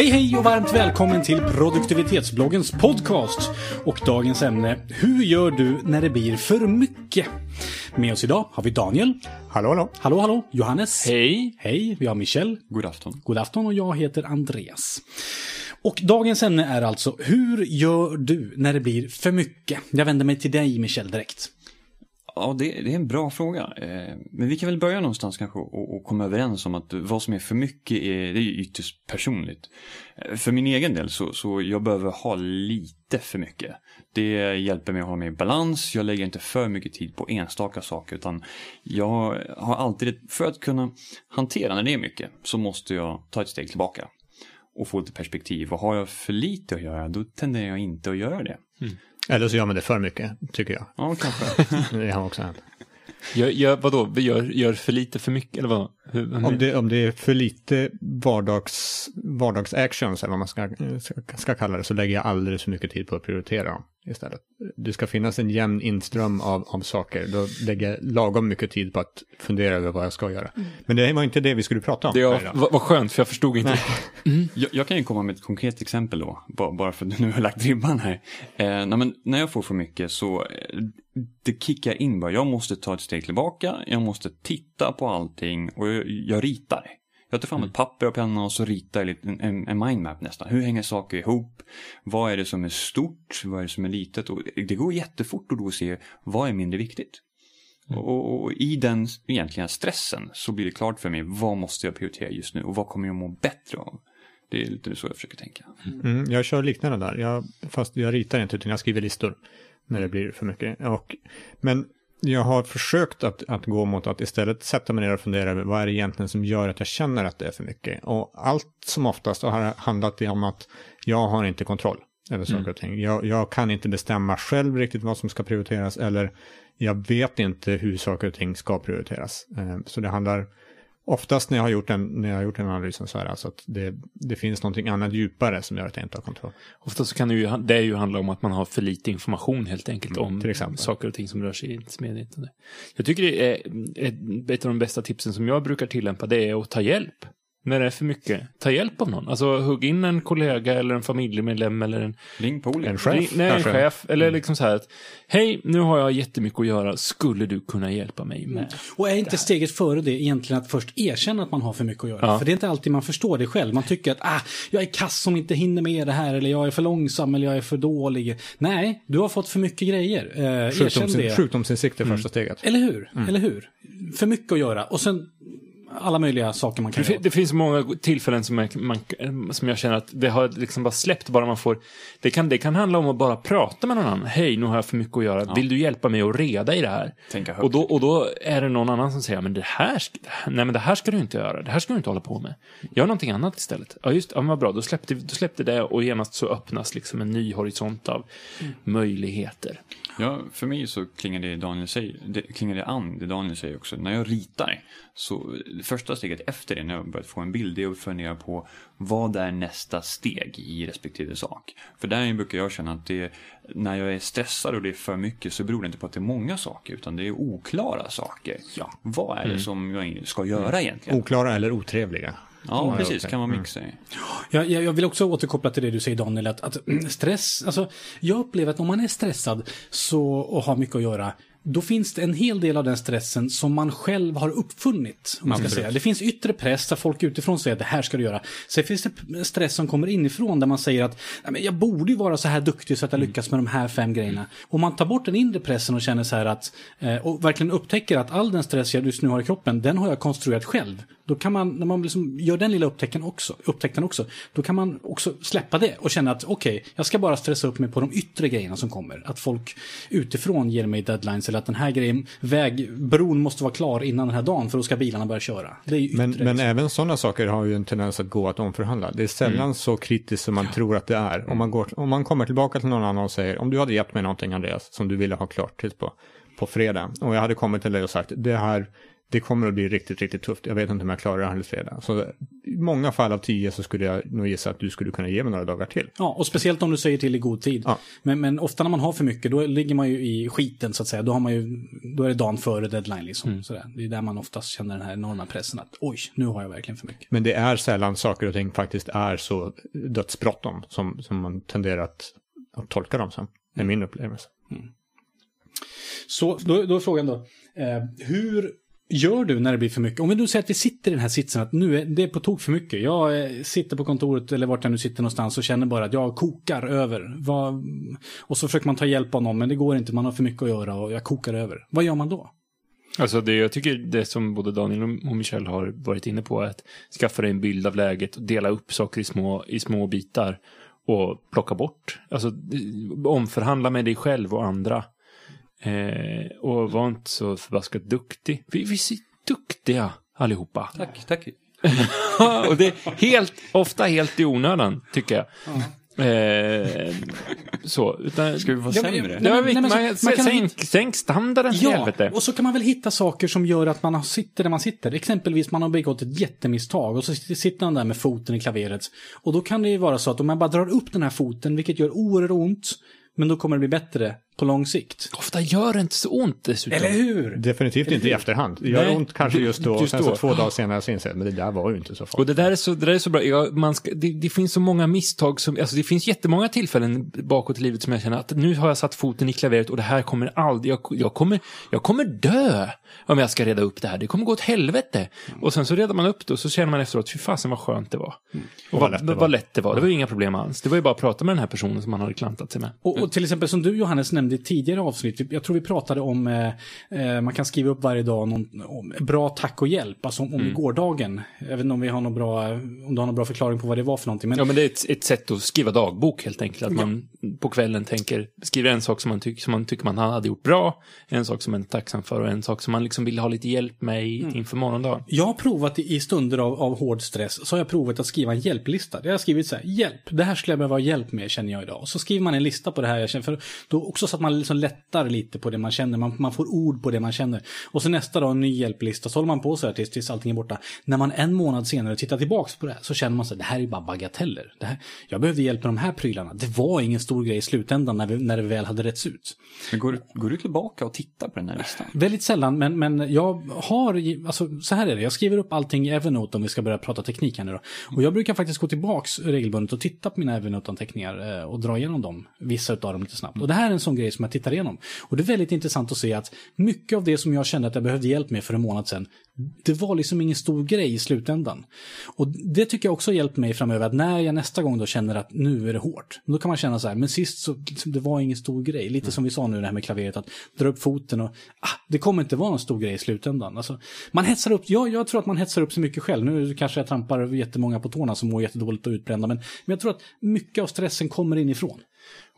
Hej hej och varmt välkommen till produktivitetsbloggens podcast. Och dagens ämne, hur gör du när det blir för mycket? Med oss idag har vi Daniel. Hallå, hallå. Hallå, hallå. Johannes. Hej. Hej. Vi har Michel. God afton. God afton och jag heter Andreas. Och dagens ämne är alltså, hur gör du när det blir för mycket? Jag vänder mig till dig Michel direkt. Ja, det, det, är en bra fråga. Eh, men vi kan väl börja någonstans kanske och, och, komma överens om att vad som är för mycket är, det är ytterst personligt. Eh, för min egen del så, så jag behöver ha lite för mycket. Det hjälper mig att hålla mig i balans, jag lägger inte för mycket tid på enstaka saker utan jag har alltid, för att kunna hantera när det är mycket så måste jag ta ett steg tillbaka och få lite perspektiv. Och har jag för lite att göra då tenderar jag inte att göra det. Mm. Eller så gör man det för mycket, tycker jag. Ja, kanske. det har också hänt. Gör, gör, vadå, gör, gör för lite för mycket eller vad? Hur, om, det, om det är för lite vardags, vardagsactions eller vad man ska, ska, ska kalla det så lägger jag alldeles för mycket tid på att prioritera dem istället. Det ska finnas en jämn inström av, av saker. Då lägger jag lagom mycket tid på att fundera över vad jag ska göra. Mm. Men det var inte det vi skulle prata om. Det var, vad skönt, för jag förstod inte. Mm. Jag, jag, kan ju komma med ett konkret exempel då, bara för att du nu har lagt ribban här. Eh, men när jag får för mycket så eh, det kickar in bara. Jag måste ta ett steg tillbaka, jag måste titta på allting och jag, jag ritar. Jag tar fram ett mm. papper och penna och så ritar jag en, en, en mindmap nästan. Hur hänger saker ihop? Vad är det som är stort? Vad är det som är litet? Och det går jättefort att då se vad är mindre viktigt. Mm. Och, och, i den egentligen stressen så blir det klart för mig vad måste jag prioritera just nu och vad kommer jag må bättre av? Det är lite så jag försöker tänka. Mm, jag kör liknande där, jag, fast jag ritar inte utan jag skriver listor när det blir för mycket. Och, men jag har försökt att, att gå mot att istället sätta mig ner och fundera över vad är det egentligen som gör att jag känner att det är för mycket. Och allt som oftast har handlat om att jag har inte kontroll över saker mm. och ting. Jag, jag, kan inte bestämma själv riktigt vad som ska prioriteras eller jag vet inte hur saker och ting ska prioriteras. Eh, så det handlar Oftast när jag har gjort den, när jag har gjort den analysen så är det alltså att det, det finns någonting annat djupare som gör att jag inte har kontroll. Oftast så kan det ju, det ju handla om att man har för lite information helt enkelt mm, om exempel. saker och ting som rör sig i ens medvetande. Jag tycker det är ett, ett av de bästa tipsen som jag brukar tillämpa det är att ta hjälp när det är för mycket, ta hjälp av någon. Alltså hugg in en kollega eller en familjemedlem eller en... Ring på En chef. Ring, nej, en chef. Eller mm. liksom så här att, hej, nu har jag jättemycket att göra, skulle du kunna hjälpa mig med? Mm. Och är inte steget före det egentligen att först erkänna att man har för mycket att göra? Ja. För det är inte alltid man förstår det själv. Man tycker att, ah, jag är kass som inte hinner med det här, eller jag är för långsam, eller jag är för dålig. Nej, du har fått för mycket grejer. Eh, Sjukdoms, det. Sjukdomsinsikt är första mm. steget. Eller hur? Mm. Eller hur? För mycket att göra. Och sen alla möjliga saker man kan det, göra. Det finns många tillfällen som jag, man, som jag känner att det har liksom bara släppt bara man får. Det kan, det kan handla om att bara prata med någon annan. Hej, nu har jag för mycket att göra. Ja. Vill du hjälpa mig att reda i det här? Och då, och då är det någon annan som säger, men det här, nej men det här ska du inte göra. Det här ska du inte hålla på med. Gör någonting annat istället. Ja, just ja, vad bra. Då släppte, då släppte det och genast så öppnas liksom en ny horisont av mm. möjligheter. Ja, för mig så klingar det, Daniel säger, det klingar det an, det Daniel säger också. När jag ritar, så första steget efter det, när jag börjat få en bild, det är att fundera på vad är nästa steg i respektive sak. För där brukar jag känna att det, när jag är stressad och det är för mycket så beror det inte på att det är många saker, utan det är oklara saker. Ja. Vad är det mm. som jag ska göra mm. egentligen? Oklara eller otrevliga. Ja, precis. Kan man mixa mm. Ja, jag vill också återkoppla till det du säger Daniel, att, att stress, alltså jag upplever att om man är stressad så, och har mycket att göra, då finns det en hel del av den stressen som man själv har uppfunnit. Om man ska säga. Det finns yttre press där folk utifrån säger att det här ska du göra. Sen finns det stress som kommer inifrån där man säger att jag borde ju vara så här duktig så att jag mm. lyckas med de här fem grejerna. Om man tar bort den inre pressen och känner så här att eh, och verkligen upptäcker att all den stress jag just nu har i kroppen, den har jag konstruerat själv. Då kan man, när man liksom gör den lilla upptäckten också, upptäckten också, då kan man också släppa det och känna att okej, okay, jag ska bara stressa upp mig på de yttre grejerna som kommer. Att folk utifrån ger mig deadlines eller att den här grejen, vägbron måste vara klar innan den här dagen för då ska bilarna börja köra. men, men även sådana saker har ju en tendens att gå att omförhandla. Det är sällan mm. så kritiskt som man ja. tror att det är. Om man, går, om man kommer tillbaka till någon annan och säger, om du hade gett mig någonting Andreas, som du ville ha klart till på, på fredag, och jag hade kommit till dig och sagt, det här det kommer att bli riktigt, riktigt tufft. Jag vet inte om jag klarar det alldeles fredag. Så i många fall av tio så skulle jag nog gissa att du skulle kunna ge mig några dagar till. Ja, och speciellt om du säger till i god tid. Ja. Men, men ofta när man har för mycket, då ligger man ju i skiten så att säga. Då, har man ju, då är det dagen före deadline liksom. Mm. Sådär. Det är där man oftast känner den här enorma pressen att oj, nu har jag verkligen för mycket. Men det är sällan saker och ting faktiskt är så dödsbråttom som, som man tenderar att, att tolka dem som. Det är min upplevelse. Mm. Så då, då är frågan då, eh, hur gör du när det blir för mycket? Om vi nu säger att vi sitter i den här sitsen, att nu är det på tok för mycket. Jag eh, sitter på kontoret eller vart jag nu sitter någonstans och känner bara att jag kokar över. Vad, och så försöker man ta hjälp av någon, men det går inte, man har för mycket att göra och jag kokar över. Vad gör man då? Alltså det jag tycker det som både Daniel och Michel har varit inne på är att skaffa dig en bild av läget och dela upp saker i små, i små bitar och plocka bort. Alltså omförhandla med dig själv och andra. Eh, och var inte så förbaskat duktig. Vi, vi är duktiga allihopa. Tack, tack. och det är helt, ofta helt i onödan, tycker jag. Ja. Eh, så, utan, Ska vi vara sämre? Ja, nej, men, man, man kan sänk, sänk standarden Ja, helvete. och så kan man väl hitta saker som gör att man sitter där man sitter. Exempelvis man har begått ett jättemisstag och så sitter man där med foten i klaveret. Och då kan det ju vara så att om man bara drar upp den här foten, vilket gör oerhört ont, men då kommer det bli bättre på lång sikt. Ofta gör det inte så ont dessutom. Eller hur? Definitivt Eller inte hur? i efterhand. Det gör Nej, ont kanske just då, just sen så två dagar senare så inser men det där var ju inte så farligt. Och det där är så, det där är så bra. Ja, man ska, det, det, finns så många misstag som, alltså det finns jättemånga tillfällen bakåt i livet som jag känner att nu har jag satt foten i klaveret och det här kommer aldrig, jag, jag, kommer, jag kommer dö om jag ska reda upp det här. Det kommer gå åt helvete. Mm. Och sen så redar man upp det och så känner man efteråt, fy fasen vad skönt det var. Mm. Och vad, lätt det var. vad lätt det var. Det var ju inga problem alls. Det var ju bara att prata med den här personen som man hade klantat sig med. Och, och till exempel som du Johannes nämnde i tidigare avsnitt, jag tror vi pratade om, eh, eh, man kan skriva upp varje dag någon, om bra tack och hjälp, alltså om, om mm. gårdagen. Jag vet inte om vi har någon bra, om du har någon bra förklaring på vad det var för någonting. Men... Ja, men det är ett, ett sätt att skriva dagbok helt enkelt. Att man på kvällen tänker, skriver en sak som man, tyck, som man tycker man hade gjort bra, en sak som man är tacksam för och en sak som man liksom vill ha lite hjälp med mm. inför morgondagen. Jag har provat i stunder av, av hård stress, så har jag provat att skriva en hjälplista. Jag har skrivit så här, hjälp, det här skulle jag behöva hjälp med känner jag idag. Och så skriver man en lista på det här jag känner, för då också så att man liksom lättar lite på det man känner, man, man får ord på det man känner. Och så nästa dag en ny hjälplista, så håller man på så här tills, tills allting är borta. När man en månad senare tittar tillbaks på det här så känner man sig det här är bara bagateller. Det här, jag behövde hjälp med de här prylarna. Det var ingen stor grej i slutändan när, vi, när det väl hade rätts ut. Men går, går du tillbaka och tittar på den här listan? Väldigt sällan, men, men jag har, alltså så här är det, jag skriver upp allting i Evernote om vi ska börja prata teknik här nu då. Och jag brukar faktiskt gå tillbaks regelbundet och titta på mina Evernote-anteckningar eh, och dra igenom dem, vissa av dem lite snabbt. Och det här är en sån grej som jag tittar igenom. Och det är väldigt intressant att se att mycket av det som jag kände att jag behövde hjälp med för en månad sedan, det var liksom ingen stor grej i slutändan. Och det tycker jag också har hjälpt mig framöver, att när jag nästa gång då känner att nu är det hårt, då kan man känna så här, men sist så, det var ingen stor grej. Lite mm. som vi sa nu det här med klaveret, att dra upp foten och, ah, det kommer inte vara någon stor grej i slutändan. Alltså, man hetsar upp, ja, jag tror att man hetsar upp så mycket själv. Nu kanske jag trampar jättemånga på tårna som mår jättedåligt och utbrända, men, men jag tror att mycket av stressen kommer inifrån.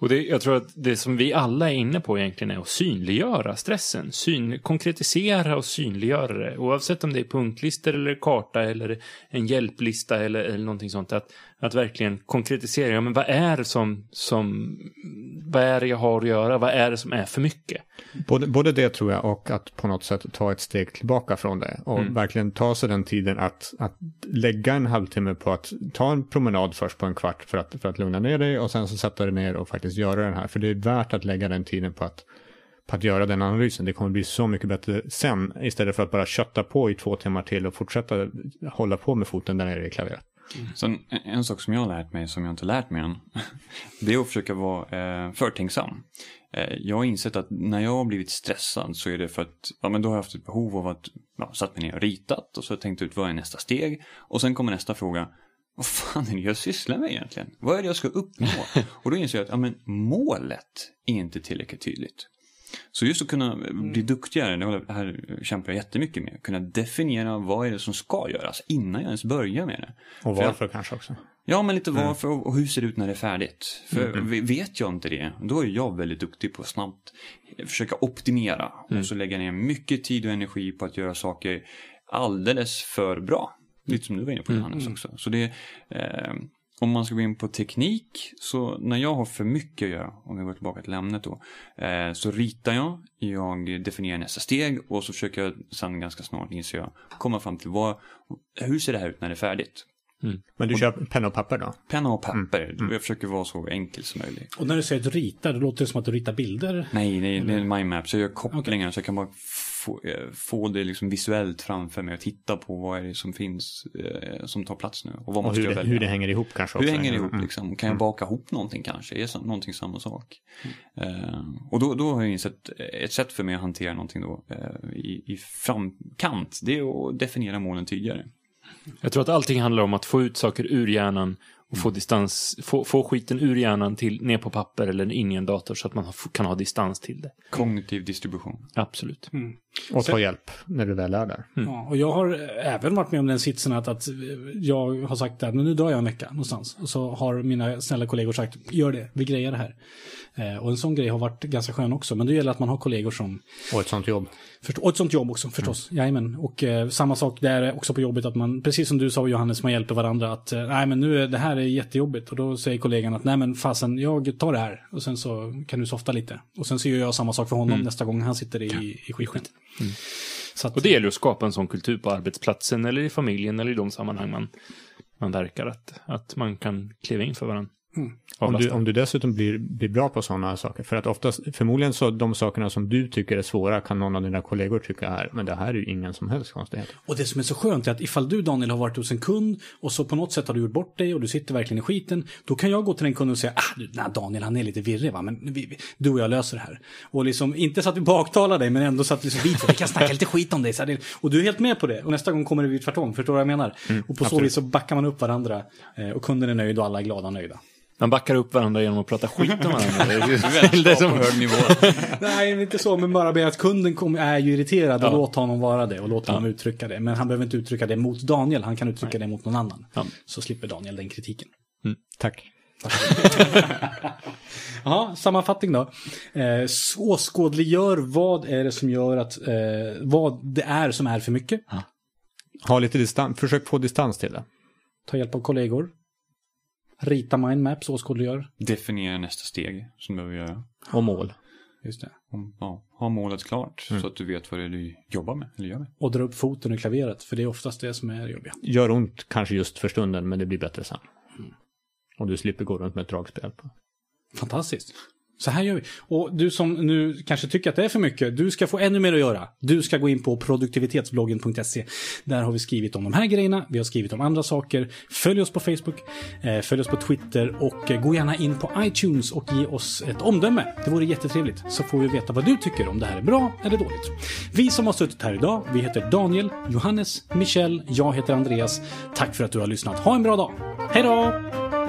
Och det, jag tror att det som vi alla är inne på egentligen är att synliggöra stressen. Syn, konkretisera och synliggöra det. Oavsett om det är punktlistor eller karta eller en hjälplista eller, eller någonting sånt. Att, att verkligen konkretisera. Ja, men vad är det som, som, vad är det jag har att göra? Vad är det som är för mycket? Både, både det tror jag och att på något sätt ta ett steg tillbaka från det. Och mm. verkligen ta sig den tiden att, att lägga en halvtimme på att ta en promenad först på en kvart för att, för att lugna ner dig och sen så sätta dig ner och faktiskt göra den här. För det är värt att lägga den tiden på att, på att göra den analysen. Det kommer bli så mycket bättre sen istället för att bara kötta på i två timmar till och fortsätta hålla på med foten där nere i klaveret. Mm. Sen, en sak som jag har lärt mig, som jag inte lärt mig än, det är att försöka vara eh, förtänksam. Eh, jag har insett att när jag har blivit stressad så är det för att ja, men då har jag haft ett behov av att ja, satt mig ner och ritat och så tänkt ut vad är nästa steg och sen kommer nästa fråga vad fan är det jag sysslar med egentligen? Vad är det jag ska uppnå? Och då inser jag att ja, men målet är inte tillräckligt tydligt. Så just att kunna bli mm. duktigare, det här kämpar jag jättemycket med. Kunna definiera vad är det som ska göras innan jag ens börjar med det. Och varför jag, kanske också. Ja, men lite mm. varför mm. och hur ser det ut när det är färdigt. För mm. vet jag inte det, då är jag väldigt duktig på att snabbt försöka optimera. Mm. Och så lägga ner mycket tid och energi på att göra saker alldeles för bra. Lite som du var inne på Johannes mm. också. Så det, eh, om man ska gå in på teknik, så när jag har för mycket att göra, om vi går tillbaka till ämnet då, eh, så ritar jag, jag definierar nästa steg och så försöker jag sen ganska snart, inser jag, komma fram till vad, hur ser det här ut när det är färdigt? Mm. Men du kör penna och papper då? Penna och papper. Mm. mm. Jag försöker vara så enkel som möjligt. Och när du säger att du ritar, det låter det som att du ritar bilder? Nej, nej det är en mindmap. Så jag gör kopplingar okay. så jag kan bara få, eh, få det liksom visuellt framför mig och titta på vad är det som finns eh, som tar plats nu. Och, vad och måste hur, jag det, hur det hänger ihop kanske Hur också. hänger det ihop mm. liksom? Kan jag mm. baka ihop någonting kanske? Är någonting samma sak? Mm. Eh, och då, då har jag insett ett sätt för mig att hantera någonting då eh, i, i framkant. Det är att definiera målen tydligare. Jag tror att allting handlar om att få ut saker ur hjärnan och få, distans, få, få skiten ur hjärnan till, ner på papper eller in i en dator så att man kan ha distans till det. Kognitiv distribution. Absolut. Mm. Och ta hjälp när du väl är där. Mm. Ja, och jag har även varit med om den sitsen att, att jag har sagt att nu drar jag en vecka någonstans. Och så har mina snälla kollegor sagt, gör det, vi grejer det här. Eh, och en sån grej har varit ganska skön också. Men det gäller att man har kollegor som... Och ett sånt jobb. Först, och ett sånt jobb också förstås. Mm. Jajamän. Och eh, samma sak där också på jobbet att man, precis som du sa Johannes, man hjälper varandra att eh, nej men nu är det här är jättejobbigt. Och då säger kollegan att nej men fasen, jag tar det här. Och sen så kan du softa lite. Och sen så gör jag samma sak för honom mm. nästa gång han sitter i, i skiten. Mm. Att, och det gäller att skapa en sån kultur på arbetsplatsen eller i familjen eller i de sammanhang man, man verkar. Att, att man kan kliva in för varandra. Mm. Om, du, om du dessutom blir, blir bra på sådana saker. För att oftast, förmodligen så de sakerna som du tycker är svåra kan någon av dina kollegor tycka är, men det här är ju ingen som helst konstighet. Och det som är så skönt är att ifall du Daniel har varit hos en kund och så på något sätt har du gjort bort dig och du sitter verkligen i skiten, då kan jag gå till den kunden och säga, ah, nej, Daniel han är lite virrig va, men vi, vi, du och jag löser det här. Och liksom, inte så att vi baktalar dig, men ändå så att liksom, vi, vi kan snacka lite skit om dig. Så här, och du är helt med på det, och nästa gång kommer det bli tvärtom, förstår du vad jag menar? Mm, och på absolut. så vis så backar man upp varandra, eh, och kunden är nöjd och alla är glada och nöjda. Man backar upp varandra genom att prata skit om varandra. det är som... på hög nivå. Nej, inte så, men bara be att kunden kom, är ju irriterad och ja. låt honom vara det och låt honom uttrycka det. Men han behöver inte uttrycka det mot Daniel, han kan uttrycka Nej. det mot någon annan. Ja. Så slipper Daniel den kritiken. Mm. Tack. ja, sammanfattning då. Eh, åskådliggör vad är det som gör att, eh, vad det är som är för mycket. Ja. Ha lite distans, försök få distans till det. Ta hjälp av kollegor. Rita mindmaps, åskådliggör. Definiera nästa steg som du behöver göra. Och mål. Just det. Ja, ha målet klart mm. så att du vet vad det är du jobbar med eller gör med. Och dra upp foten i klaveret, för det är oftast det som är jobbigt. Gör ont kanske just för stunden, men det blir bättre sen. Mm. Och du slipper gå runt med ett dragspel på. Fantastiskt. Så här gör vi. Och du som nu kanske tycker att det är för mycket, du ska få ännu mer att göra. Du ska gå in på produktivitetsbloggen.se. Där har vi skrivit om de här grejerna, vi har skrivit om andra saker. Följ oss på Facebook, eh, följ oss på Twitter och eh, gå gärna in på iTunes och ge oss ett omdöme. Det vore jättetrevligt, så får vi veta vad du tycker om det här är bra eller dåligt. Vi som har suttit här idag, vi heter Daniel, Johannes, Michel, jag heter Andreas. Tack för att du har lyssnat. Ha en bra dag. Hej då!